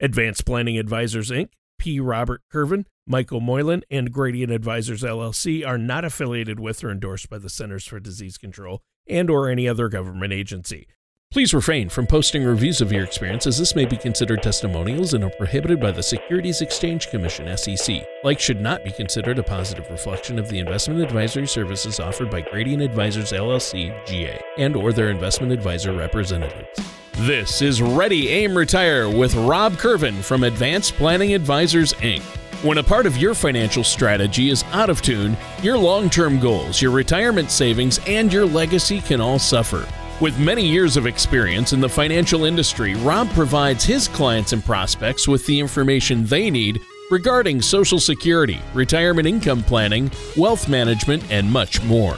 Advanced Planning Advisors Inc., P. Robert Kirvan, Michael Moylan, and Gradient Advisors LLC are not affiliated with or endorsed by the Centers for Disease Control and or any other government agency. Please refrain from posting reviews of your experience as this may be considered testimonials and are prohibited by the Securities Exchange Commission SEC. Like should not be considered a positive reflection of the investment advisory services offered by Gradient Advisors LLC GA and or their investment advisor representatives. This is Ready Aim Retire with Rob Kirvan from Advanced Planning Advisors Inc. When a part of your financial strategy is out of tune, your long term goals, your retirement savings, and your legacy can all suffer. With many years of experience in the financial industry, Rob provides his clients and prospects with the information they need regarding Social Security, retirement income planning, wealth management, and much more.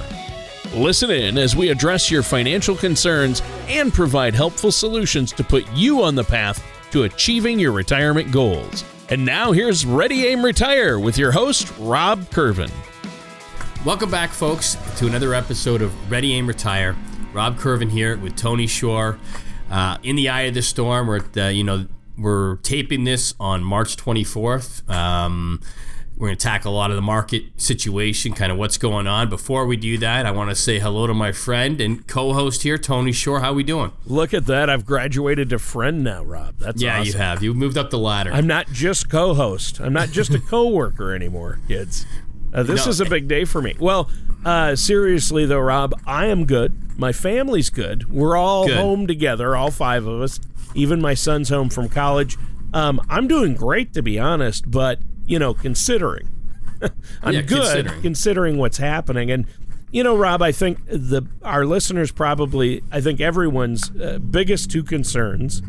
Listen in as we address your financial concerns and provide helpful solutions to put you on the path to achieving your retirement goals. And now here's Ready Aim Retire with your host, Rob Kirvan. Welcome back, folks, to another episode of Ready Aim Retire. Rob Kirvan here with Tony Shore. Uh, in the eye of the storm, we're at, uh, you know we're taping this on March 24th. Um, we're going to tackle a lot of the market situation, kind of what's going on. Before we do that, I want to say hello to my friend and co-host here, Tony Shore. How we doing? Look at that! I've graduated to friend now, Rob. That's yeah, awesome. you have. You moved up the ladder. I'm not just co-host. I'm not just a co-worker anymore, kids. Uh, this No. is a big day for me. Well, uh, seriously though, Rob, I am good. My family's good. We're all Good. home together, all five of us. Even my son's home from college. Um, I'm doing great, to be honest. But you know, considering I'm Yeah, good, considering. considering what's happening, and you know, Rob, I think the our listeners probably, I think everyone's uh, biggest two concerns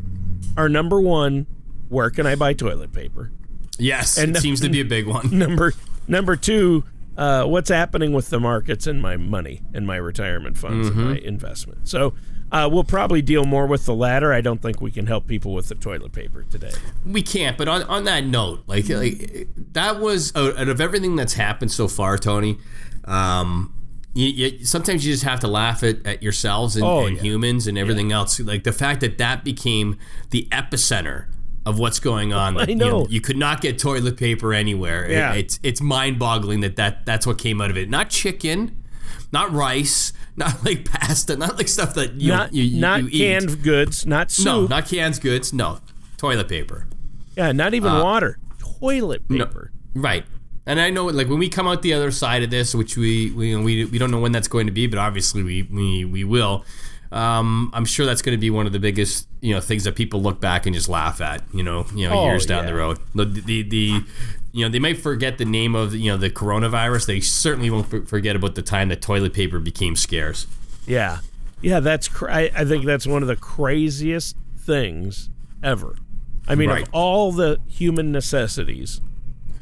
are number one, where can I buy toilet paper? yes, And- it seems to be a big one. number number two uh, what's happening with the markets and my money and my retirement funds and my investment so uh, we'll probably deal more with the latter i don't think we can help people with the toilet paper today We can't. But on, on that note, like like that was out out of everything that's happened so far, Tony. Um, you, you, sometimes you just have to laugh at, at yourselves and, Oh, and yeah. humans and everything else. Like the fact that that became the epicenter of what's going on. That, I You, know. you could not get toilet paper anywhere. It- Yeah. it's it's mind boggling that, that that's what came out of it. Not chicken, not rice, not like pasta, not like stuff that you not you, you, not you eat. canned goods not soup No, not canned goods. No, toilet paper. yeah not even Uh, water toilet No, paper right. And I know, like when we come out the other side of this, which we we we, we don't know when that's going to be, but obviously we we, we will. Um, I'm sure that's going to be one of the biggest you know things that people look back and just laugh at. You know, you know, Oh, years down the road. The, the the you know they might forget the name of you know the coronavirus. They certainly won't forget about the time that toilet paper became scarce. yeah yeah that's cra- I, I think that's one of the craziest things ever i mean Right. of all the human necessities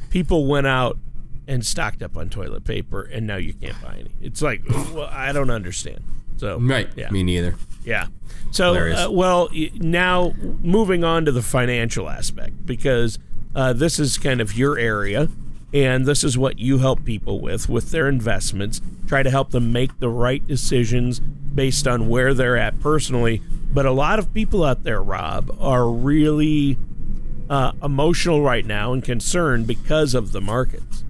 people went out and stocked up on toilet paper and now you can't buy any it's like well i don't understand so Right. yeah Me neither. Yeah. So, uh, well, now moving on to the financial aspect, because uh, this is kind of your area, and this is what you help people with with their investments. Try to help them make the right decisions based on where they're at personally. But a lot of people out there, Rob, are really uh, emotional right now and concerned because of the markets.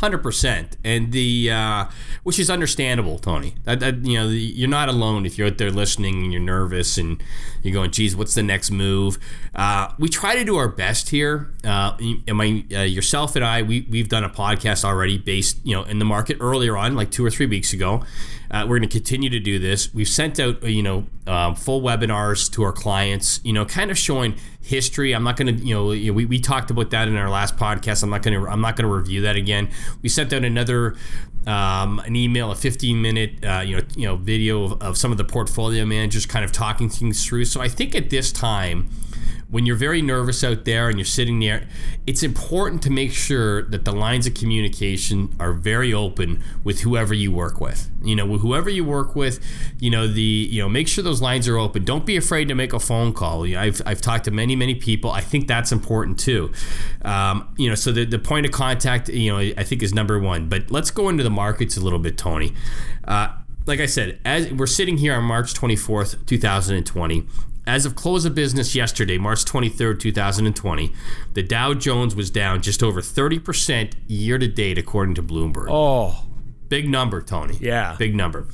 Hundred percent, and the uh, which is understandable, Tony. That, that you know, the, you're not alone if you're out there listening and you're nervous and you're going, "Geez, what's the next move?" Uh, we try to do our best here. Uh, my uh, yourself and I, we we've done a podcast already based, you know, in the market earlier on, like two or three weeks ago. Uh, we're going to continue to do this. We've sent out, uh, you know, um, full webinars to our clients, you know, kind of showing history. I'm not going to, you know, we, we talked about that in our last podcast. I'm not going to, I'm not going to review that again. We sent out another, um, an email, a 15 minute, uh, you know, you know, video of, of some of the portfolio managers kind of talking things through. So I think at this time, when you're very nervous out there and you're sitting there, it's important to make sure that the lines of communication are very open with whoever you work with. You know, whoever you work with, you know, the you know, make sure those lines are open. Don't be afraid to make a phone call. You know, I've, I've talked to many many people. I think that's important too. Um, you know, so the, the point of contact, you know, I think is number one. But let's go into the markets a little bit, Tony. Uh, like I said, as we're sitting here on March 24th, 2020, as of close of business yesterday, March 23rd, 2020, the Dow Jones was down just over 30% year to date, according to Bloomberg. Oh, Big number, Tony. Yeah. Big number.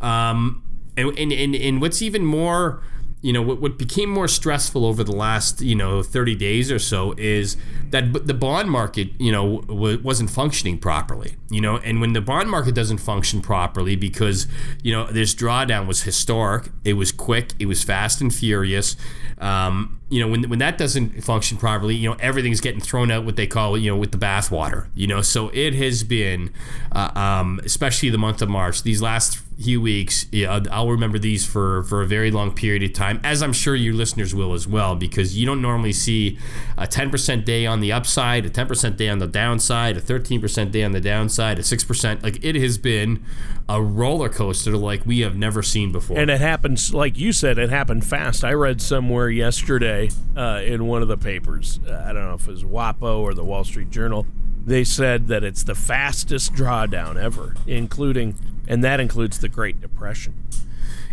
Um, and, and, and, and what's even more, you know, what, what became more stressful over the last, you know, 30 days or so is that the bond market, you know, w- wasn't functioning properly, you know, and when the bond market doesn't function properly because, you know, this drawdown was historic, it was quick, it was fast and furious. Um, you know, when, when that doesn't function properly, you know, everything's getting thrown out what they call, you know, with the bathwater, you know. So it has been, uh, um, especially the month of March, these last few weeks, yeah, I'll remember these for, for a very long period of time, as I'm sure your listeners will as well, because you don't normally see a 10% day on the upside, a 10% day on the downside, a 13% day on the downside, a 6%. Like it has been a roller coaster like we have never seen before. and it happens like you said. It happened fast. I read somewhere yesterday uh, in one of the papers. Uh, I don't know if it was WAPO or the Wall Street Journal. They said that it's the fastest drawdown ever, including, and that includes the Great Depression.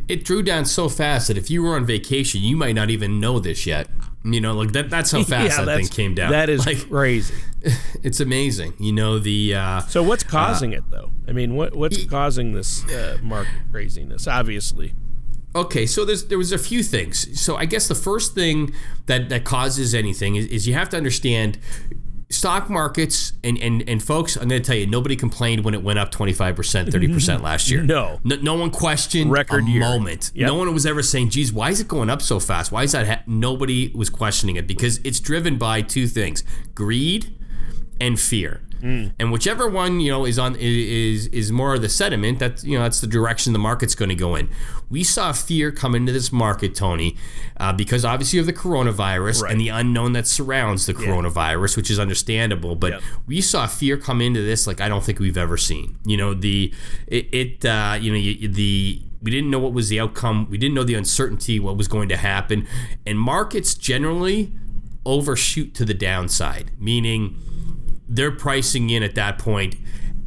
it drew down so fast that if you were on vacation, you might not even know this yet. You know, like that. That's how fast that thing came down. That is like crazy. it's amazing. You know the. Uh, So what's causing it though? I mean, what what's causing this uh, market craziness? Obviously, Okay, so there's there was a few things. So I guess the first thing that that causes anything is, is you have to understand stock markets and, and and folks. I'm going to tell you, nobody complained when it went up 25 percent, mm-hmm. 30 percent last year. No. no, no one questioned Record a year. moment. Yep. No one was ever saying, "Geez, why is it going up so fast? Why is that?" Ha-? Nobody was questioning it because it's driven by two things: greed and fear. And whichever one you know is on is is more of the sediment. That's you know that's the direction the market's going to go in. We saw fear come into this market, Tony, uh, because obviously of the coronavirus Right. and the unknown that surrounds the coronavirus, which is understandable. But Yep. we saw fear come into this like I don't think we've ever seen. You know the it, it uh, you know the we didn't know what was the outcome. We didn't know the uncertainty, what was going to happen, and markets generally overshoot to the downside, meaning they're pricing in at that point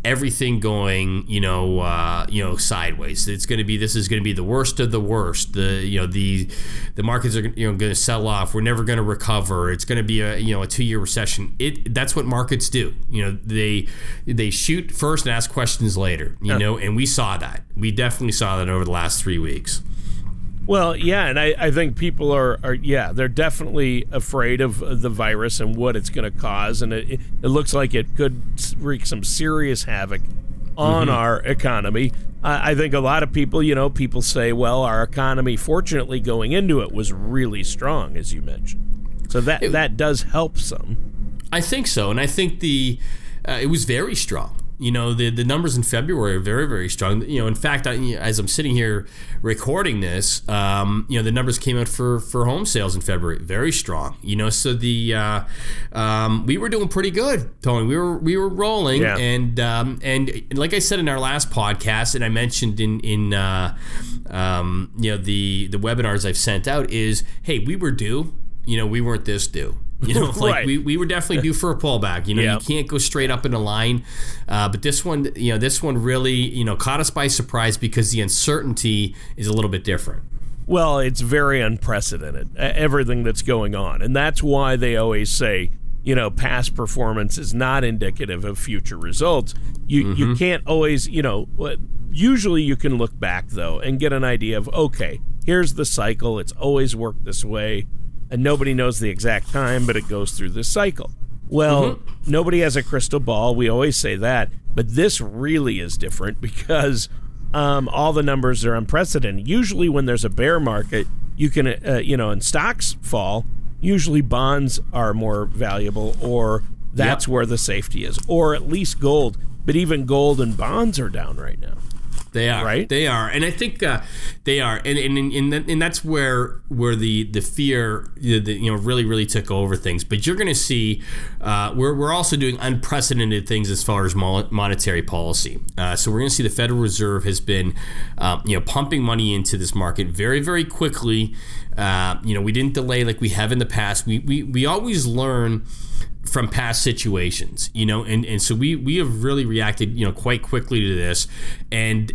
everything going you know uh, you know sideways. It's going to be this is going to be the worst of the worst. The you know the the markets are you know going to sell off. We're never going to recover. It's going to be a you know a two year recession. It that's what markets do. You know they they shoot first and ask questions later you know and we saw that. We definitely saw that over the last 3 weeks Well, yeah, and I, I think people are, are, yeah, they're definitely afraid of the virus and what it's going to cause. And it, it looks like it could wreak some serious havoc on our economy. I, I think a lot of people, you know, people say, well, our economy, fortunately, going into it was really strong, as you mentioned. So that, that does help some. I think so, and I think the uh, it was very strong. You know, the the numbers in February are very very strong. You know, in fact, I, as I'm sitting here recording this, um, you know, the numbers came out for for home sales in February, very strong. You know, so the uh, um, we were doing pretty good, Tony. We were we were rolling, Yeah. and um, and like I said in our last podcast, and I mentioned in in uh, um, you know the the webinars I've sent out is, hey, we were due. You know, we weren't this due. You know, like Right. we, we were definitely due for a pullback. You know, Yeah. you can't go straight up in a line. Uh, but this one, you know, this one really, you know, caught us by surprise because the uncertainty is a little bit different. Well, it's very unprecedented, everything that's going on. And that's why they always say, you know, past performance is not indicative of future results. You, you can't always, you know, usually you can look back, though, and get an idea of, okay, here's the cycle. It's always worked this way. And nobody knows the exact time, but it goes through this cycle. Well, nobody has a crystal ball. We always say that. But this really is different because um, all the numbers are unprecedented. Usually, when there's a bear market, you can, uh, you know, and stocks fall, usually bonds are more valuable, or that's where the safety is, or at least gold. But even gold and bonds are down right now. They are Right? They are, and I think uh, they are, and and, and and that's where where the the fear know, the, you know really really took over things. But you're going to see uh, we're we're also doing unprecedented things as far as monetary policy. Uh, so we're going to see the Federal Reserve has been um, you know pumping money into this market very very quickly. Uh, you know we didn't delay like we have in the past. We we we always learn from past situations, you know, and, and so we we have really reacted, you know, quite quickly to this, and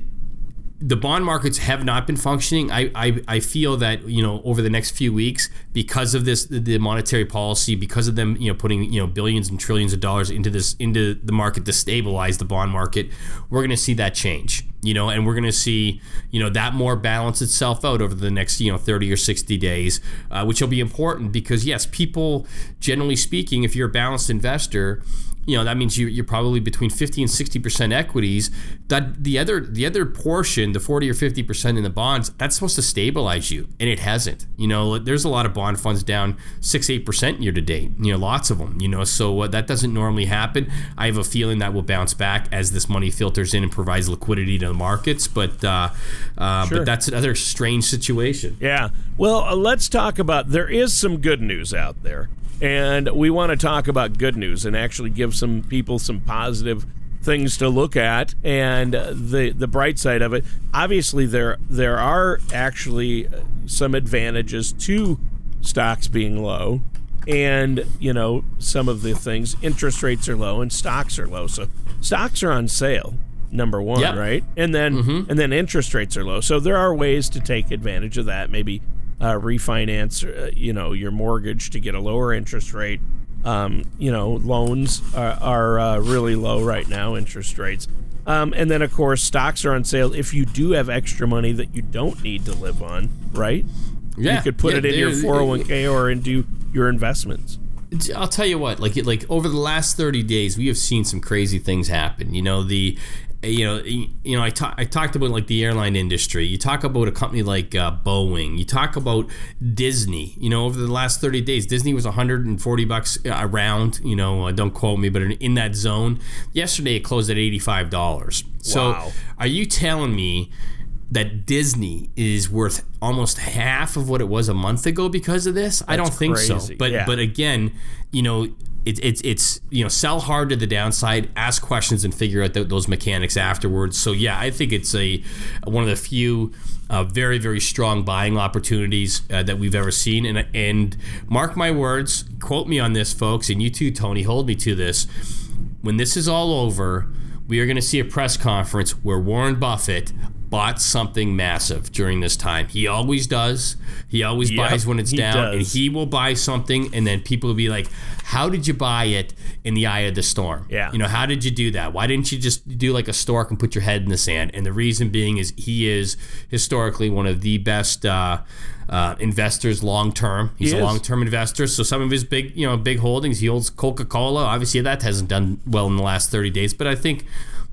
the bond markets have not been functioning. I, I, I feel that you know over the next few weeks because of this the monetary policy because of them you know putting you know billions and trillions of dollars into this into the market to stabilize the bond market, we're going to see that change. You know, and we're going to see you know that more balance itself out over the next you know 30 or 60 days, uh, which will be important because yes, people generally speaking, if you're a balanced investor you know that means you, are probably between 50 and 60 percent equities. That the other the other portion the 40 or 50 percent in the bonds that's supposed to stabilize you and it hasn't. You know there's a lot of bond funds down 6 8 percent year to date you know lots of them you know so uh, that doesn't normally happen. I have a feeling that will bounce back as this money filters in and provides liquidity to the markets but uh, uh, sure. but that's another strange situation. Yeah. Well uh, let's talk about there is some good news out there and we want to talk about good news and actually give some people some positive things to look at and the the bright side of it obviously there there are actually some advantages to stocks being low and you know some of the things interest rates are low and stocks are low so stocks are on sale number one yep. right and then mm-hmm. and then interest rates are low so there are ways to take advantage of that maybe uh, refinance, uh, you know, your mortgage to get a lower interest rate. Um, you know, loans are, are uh, really low right now, interest rates. Um, and then, of course, stocks are on sale if you do have extra money that you don't need to live on, right? Yeah. You could put yeah, it in your 401k or into your investments. I'll tell you what, like like over the last 30 days, we have seen some crazy things happen. You know, the you know, you know, I, ta- I talked about like the airline industry. You talk about a company like uh, Boeing. You talk about Disney. You know, over the last 30 days, Disney was 140 bucks around. You know, uh, don't quote me, but in that zone. Yesterday, it closed at 85 dollars. So, wow. are you telling me that Disney is worth almost half of what it was a month ago because of this? That's I don't think crazy. so. But yeah. but again, you know, it's it's you know sell hard to the downside, ask questions, and figure out th- those mechanics afterwards. So yeah, I think it's a one of the few uh, very very strong buying opportunities uh, that we've ever seen. And and mark my words, quote me on this, folks, and you too, Tony, hold me to this. When this is all over, we are going to see a press conference where Warren Buffett bought something massive during this time. He always does. He always yep, buys when it's down, does. and he will buy something, and then people will be like, "How did you buy it in the eye of the storm? Yeah, you know, how did you do that? Why didn't you just do like a stork and put your head in the sand?" And the reason being is he is historically one of the best. Uh, uh, investors long term. He's he a long term investor. So some of his big, you know, big holdings, he holds Coca Cola. Obviously, that hasn't done well in the last thirty days. But I think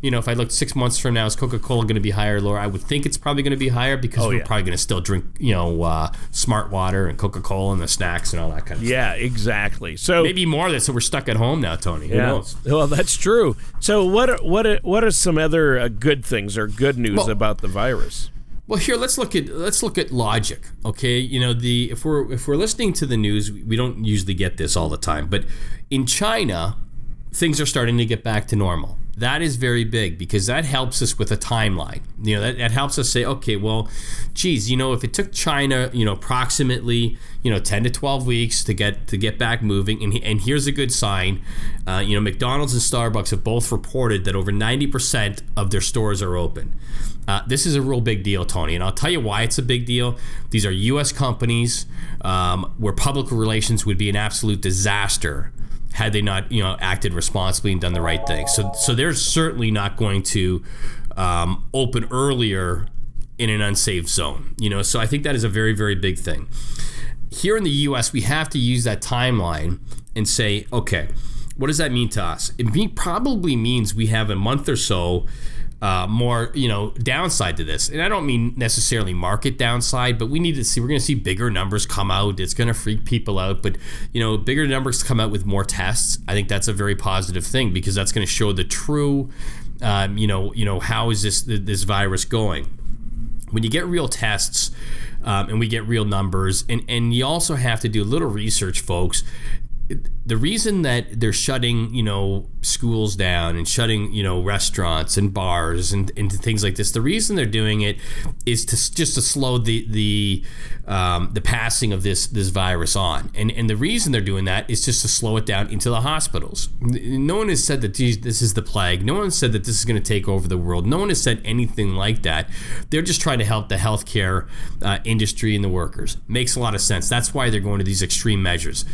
you know, if I looked six months from now, is Coca Cola going to be higher or lower? I would think it's probably going to be higher because oh, we're yeah. probably going to still drink, you know, uh, smart water and Coca Cola and the snacks and all that kind of yeah, stuff. Yeah, exactly. So maybe more of that. So we're stuck at home now, Tony. Who yeah. knows? Well, that's true. So what are, what are, what are some other uh, good things or good news well, about the virus? Well, here let's look at let's look at logic. Okay, you know the if we're if we're listening to the news, we don't usually get this all the time, but in China, things are starting to get back to normal that is very big because that helps us with a timeline. You know, that, that helps us say, okay, well, geez, you know, if it took China, you know, approximately, you know, 10 to 12 weeks to get to get back moving, and, and here's a good sign, uh, you know, McDonald's and Starbucks have both reported that over 90% of their stores are open. Uh, this is a real big deal, Tony, and I'll tell you why it's a big deal. These are U.S. companies um, where public relations would be an absolute disaster had they not you know acted responsibly and done the right thing. So so they're certainly not going to um, open earlier in an unsafe zone. You know, so I think that is a very very big thing. Here in the U.S., we have to use that timeline and say, okay, what does that mean to us? It probably means we have a month or so uh, more, you know, downside to this. And I don't mean necessarily market downside, but we need to see, we're going to see bigger numbers come out. It's going to freak people out. But, you know, bigger numbers come out with more tests. I think that's a very positive thing because that's going to show the true, um, you know, you know, how is this, this virus going? When you get real tests, um, and we get real numbers, and, and you also have to do a little research, folks the reason that they're shutting, you know, schools down and shutting, you know, restaurants and bars and, and things like this, the reason they're doing it is to just to slow the the um, the passing of this this virus on. And and the reason they're doing that is just to slow it down into the hospitals. No one has said that this is the plague. No one said that this is going to take over the world. No one has said anything like that. They're just trying to help the healthcare uh, industry and the workers. Makes a lot of sense. That's why they're going to these extreme measures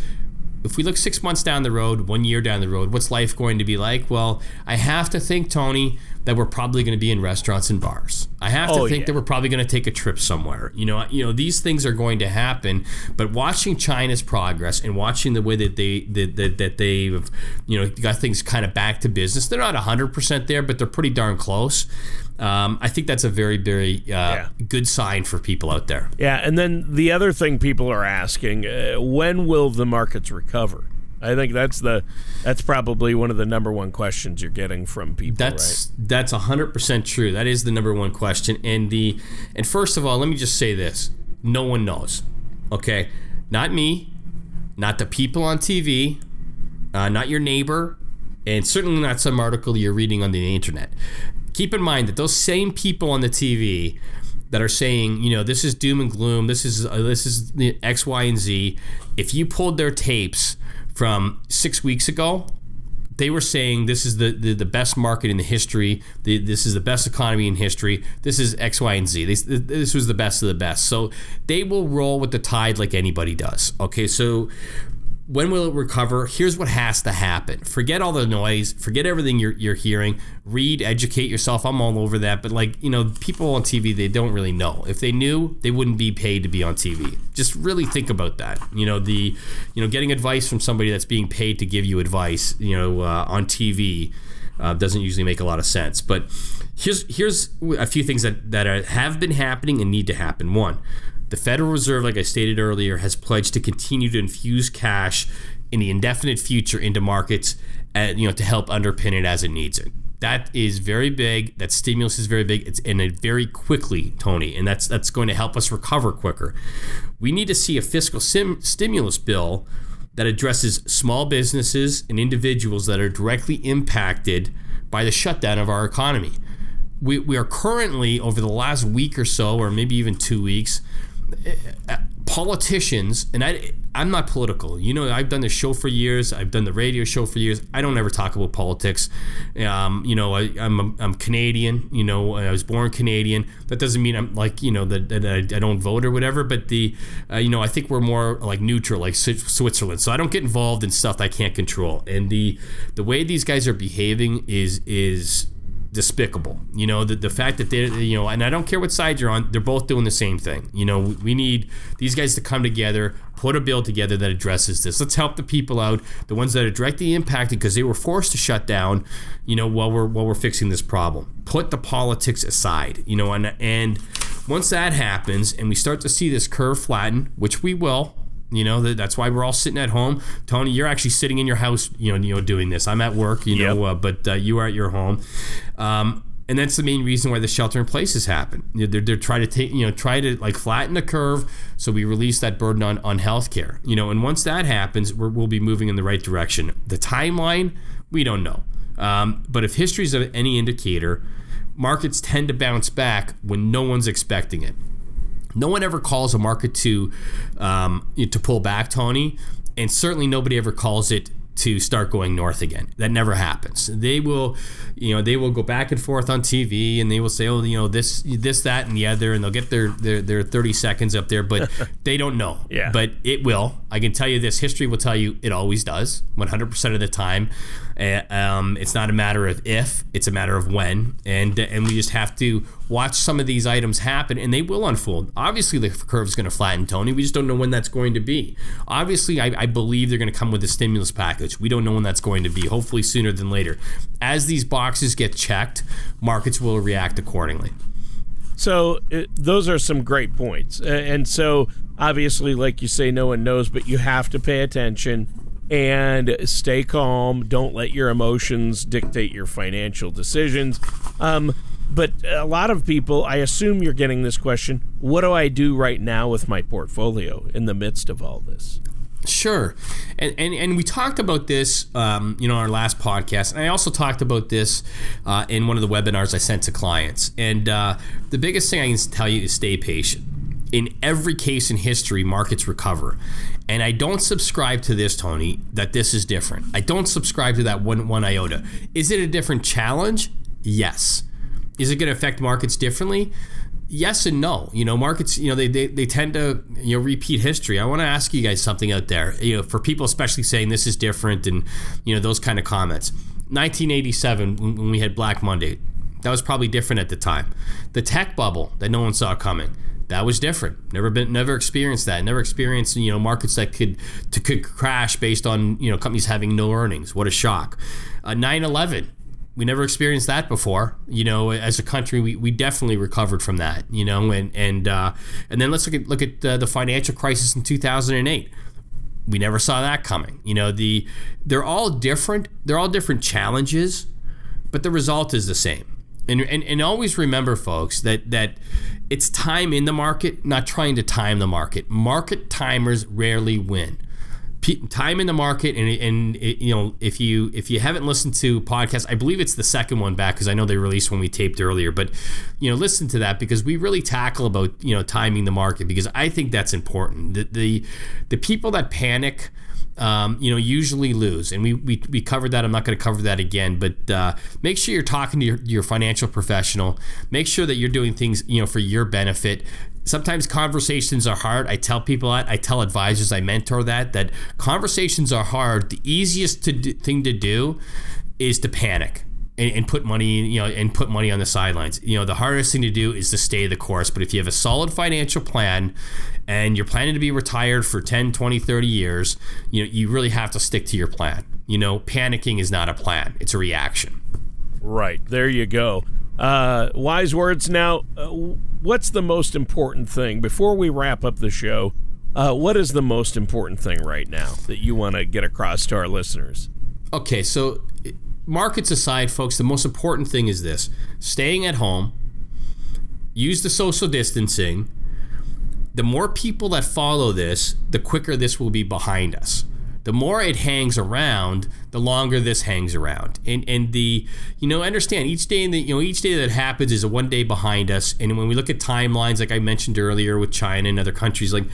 if we look six months down the road, one year down the road, what's life going to be like? Well, I have to think, Tony, that we're probably going to be in restaurants and bars. I have to oh, think yeah. that we're probably going to take a trip somewhere. You know, you know these things are going to happen. But watching China's progress and watching the way that they that, that, that they've you know got things kind of back to business, they're not hundred percent there, but they're pretty darn close. Um, I think that's a very, very uh, yeah. good sign for people out there. Yeah, and then the other thing people are asking: uh, when will the markets recover? I think that's the that's probably one of the number one questions you're getting from people. That's right? that's hundred percent true. That is the number one question. And the and first of all, let me just say this: no one knows. Okay, not me, not the people on TV, uh, not your neighbor, and certainly not some article you're reading on the internet. Keep in mind that those same people on the TV that are saying, you know, this is doom and gloom, this is uh, this is X, Y, and Z. If you pulled their tapes from six weeks ago, they were saying this is the, the, the best market in the history. The, this is the best economy in history. This is X, Y, and Z. This, this was the best of the best. So they will roll with the tide like anybody does. Okay, so when will it recover? Here's what has to happen. Forget all the noise. Forget everything you're, you're hearing. Read, educate yourself. I'm all over that. But like you know, people on TV they don't really know. If they knew, they wouldn't be paid to be on TV. Just really think about that. You know the, you know, getting advice from somebody that's being paid to give you advice. You know, uh, on TV. Uh, doesn't usually make a lot of sense. But here's here's a few things that that are, have been happening and need to happen. One, the Federal Reserve, like I stated earlier, has pledged to continue to infuse cash in the indefinite future into markets, and, uh, you know, to help underpin it as it needs it. That is very big. That stimulus is very big. It's in it very quickly, Tony, and that's that's going to help us recover quicker. We need to see a fiscal sim- stimulus bill that addresses small businesses and individuals that are directly impacted by the shutdown of our economy. We, we are currently, over the last week or so, or maybe even two weeks, politicians, and I, I'm not political. You know, I've done the show for years. I've done the radio show for years. I don't ever talk about politics. Um, you know, I, am I'm, I'm Canadian. You know, I was born Canadian. That doesn't mean I'm like you know that, that I, I, don't vote or whatever. But the, uh, you know, I think we're more like neutral, like Switzerland. So I don't get involved in stuff I can't control. And the the way these guys are behaving is is despicable. You know, the, the fact that they're, you know, and I don't care what side you're on, they're both doing the same thing. You know, we need these guys to come together, put a bill together that addresses this. Let's help the people out, the ones that are directly impacted because they were forced to shut down, you know, while we're while we're fixing this problem. Put the politics aside, you know, and and once that happens and we start to see this curve flatten, which we will, you know, that's why we're all sitting at home. Tony, you're actually sitting in your house, you know, you know, doing this. I'm at work, you yep. know, uh, but uh, you are at your home. Um, and that's the main reason why the shelter in places happen. They're, they're trying to take, you know, try to like flatten the curve so we release that burden on on healthcare. You know, and once that happens, we will be moving in the right direction. The timeline, we don't know. Um, but if history is any indicator, markets tend to bounce back when no one's expecting it. No one ever calls a market to um, to pull back, Tony, and certainly nobody ever calls it to start going north again. That never happens. They will, you know, they will go back and forth on TV and they will say, oh, you know, this, this, that, and the other, and they'll get their their, their 30 seconds up there, but they don't know. Yeah. But it will. I can tell you this: history will tell you it always does, 100% of the time. Uh, um, it's not a matter of if; it's a matter of when, and and we just have to watch some of these items happen, and they will unfold. Obviously, the curve is going to flatten, Tony. We just don't know when that's going to be. Obviously, I, I believe they're going to come with a stimulus package. We don't know when that's going to be. Hopefully, sooner than later. As these boxes get checked, markets will react accordingly. So it, those are some great points, and so obviously, like you say, no one knows, but you have to pay attention and stay calm. Don't let your emotions dictate your financial decisions. Um, but a lot of people, I assume you're getting this question what do I do right now with my portfolio in the midst of all this? Sure, and and, and we talked about this, um, you know, our last podcast, and I also talked about this uh, in one of the webinars I sent to clients. And uh, the biggest thing I can tell you is stay patient. In every case in history, markets recover, and I don't subscribe to this, Tony. That this is different. I don't subscribe to that one one iota. Is it a different challenge? Yes. Is it going to affect markets differently? yes and no. You know, markets, you know, they, they, they tend to, you know, repeat history. I want to ask you guys something out there, you know, for people especially saying this is different and, you know, those kind of comments. 1987, when we had Black Monday, that was probably different at the time. The tech bubble that no one saw coming, that was different. Never been, never experienced that. Never experienced, you know, markets that could to, could crash based on, you know, companies having no earnings. What a shock. 9 uh, 11, we never experienced that before. You know, as a country, we, we definitely recovered from that. You know, and and uh, and then let's look at look at uh, the financial crisis in 2008. We never saw that coming. You know, the they're all different. They're all different challenges, but the result is the same. And, and, and always remember, folks, that that it's time in the market, not trying to time the market. Market timers rarely win time in the market and, and it, you know if you if you haven't listened to podcast, i believe it's the second one back because i know they released when we taped earlier but you know listen to that because we really tackle about you know timing the market because i think that's important the the, the people that panic um, you know, usually lose. And we, we, we covered that. I'm not going to cover that again, but uh, make sure you're talking to your, your financial professional. Make sure that you're doing things, you know, for your benefit sometimes conversations are hard. I tell people that. I tell advisors I mentor that that conversations are hard. The easiest to do, thing to do is to panic and, and, put money, you know, and put money on the sidelines. You know, the hardest thing to do is to stay the course. But if you have a solid financial plan and you're planning to be retired for 10, 20, 30 years, you know, you really have to stick to your plan. You know, panicking is not a plan. It's a reaction. Right. There you go. Uh, wise words. Now, uh, what's the most important thing before we wrap up the show? Uh, what is the most important thing right now that you want to get across to our listeners? Okay, so markets aside, folks, the most important thing is this staying at home, use the social distancing. The more people that follow this, the quicker this will be behind us the more it hangs around, the longer this hangs around. And and the you know understand each day in the you know each day that happens is a one day behind us. And when we look at timelines, like I mentioned earlier with China and other countries, like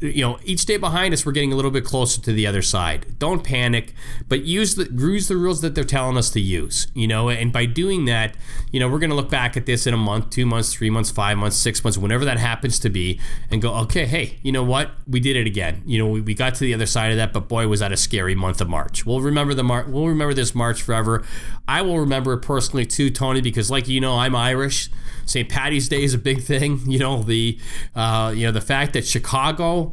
you know, each day behind us, we're getting a little bit closer to the other side. Don't panic, but use the use the rules that they're telling us to use. You know, and by doing that, you know, we're going to look back at this in a month, two months, three months, five months, six months, whenever that happens to be, and go, okay, hey, you know what? We did it again. You know, we, we got to the other side of that, but boy, was that a scary month of March. We'll remember the Mar- We'll remember this March forever. I will remember it personally too, Tony, because like you know, I'm Irish. St. Patty's Day is a big thing. You know the uh, you know the fact that Chicago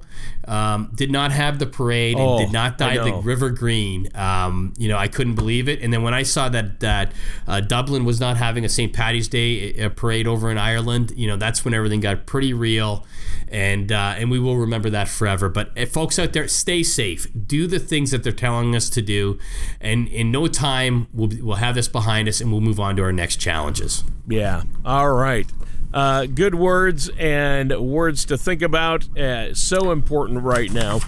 um, did not have the parade oh, and did not dye the river green. Um, you know I couldn't believe it. And then when I saw that that uh, Dublin was not having a St. Patty's Day uh, parade over in Ireland, you know that's when everything got pretty real. And uh, and we will remember that forever. But uh, folks out there, stay safe. Do the things that they're telling us to do, and in no time we'll we'll have this behind us and we'll move on to our next challenges. Yeah. All right. Uh, good words and words to think about. Uh, so important right now.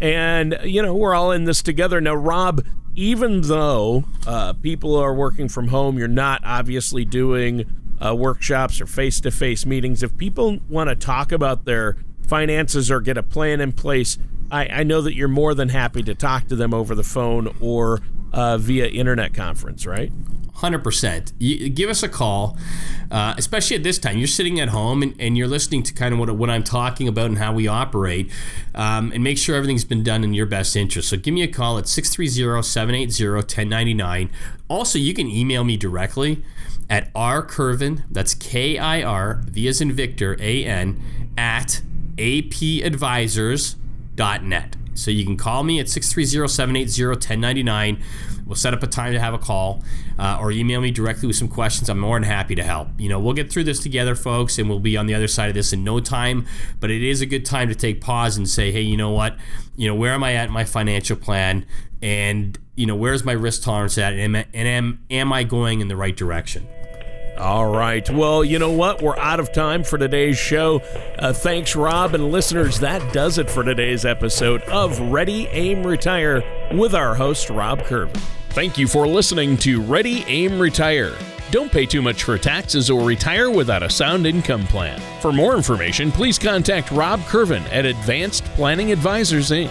And, you know, we're all in this together. Now, Rob, even though uh, people are working from home, you're not obviously doing uh, workshops or face to face meetings. If people want to talk about their finances or get a plan in place, I, I, know that you're more than happy to talk to them over the phone or uh, via internet conference, right? 100%. You, give us a call, uh, especially at this time. You're sitting at home and, and you're listening to kind of what, what I'm talking about and how we operate, um, and make sure everything's been done in your best interest. So give me a call at 630 780 1099. Also, you can email me directly at rkirvan, that's K I R, V as in Victor, A N, at apadvisors.net. So you can call me at 630 780 1099 We'll set up a time to have a call uh, or email me directly with some questions. I'm more than happy to help. You know, we'll get through this together, folks, and we'll be on the other side of this in no time. But it is a good time to take pause and say, hey, you know what? You know, where am I at in my financial plan? And, you know, where's my risk tolerance at? And am, and am, am I going in the right direction? All right. Well, you know what? We're out of time for today's show. Uh, thanks, Rob, and listeners. That does it for today's episode of Ready, Aim, Retire with our host, Rob Kirvan. Thank you for listening to Ready, Aim, Retire. Don't pay too much for taxes or retire without a sound income plan. For more information, please contact Rob Kirvan at Advanced Planning Advisors, Inc.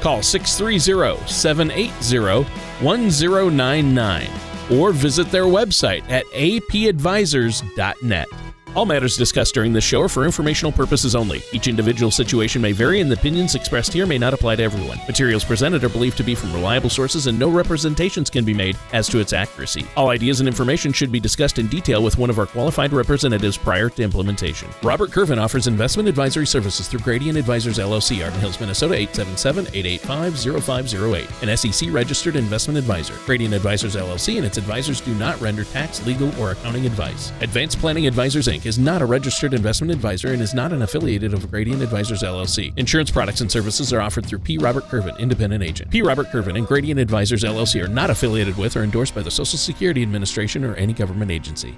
Call 630 780 1099 or visit their website at apadvisors.net. All matters discussed during this show are for informational purposes only. Each individual situation may vary, and the opinions expressed here may not apply to everyone. Materials presented are believed to be from reliable sources, and no representations can be made as to its accuracy. All ideas and information should be discussed in detail with one of our qualified representatives prior to implementation. Robert Kirvan offers investment advisory services through Gradient Advisors LLC, Arden Hills, Minnesota 877-885-0508, an SEC registered investment advisor. Gradient Advisors LLC and its advisors do not render tax, legal, or accounting advice. Advanced Planning Advisors Inc. is not a registered investment advisor and is not an affiliated of Gradient Advisors LLC. Insurance products and services are offered through P. Robert Kirvan, independent agent. P. Robert Kirvan and Gradient Advisors LLC are not affiliated with or endorsed by the Social Security Administration or any government agency.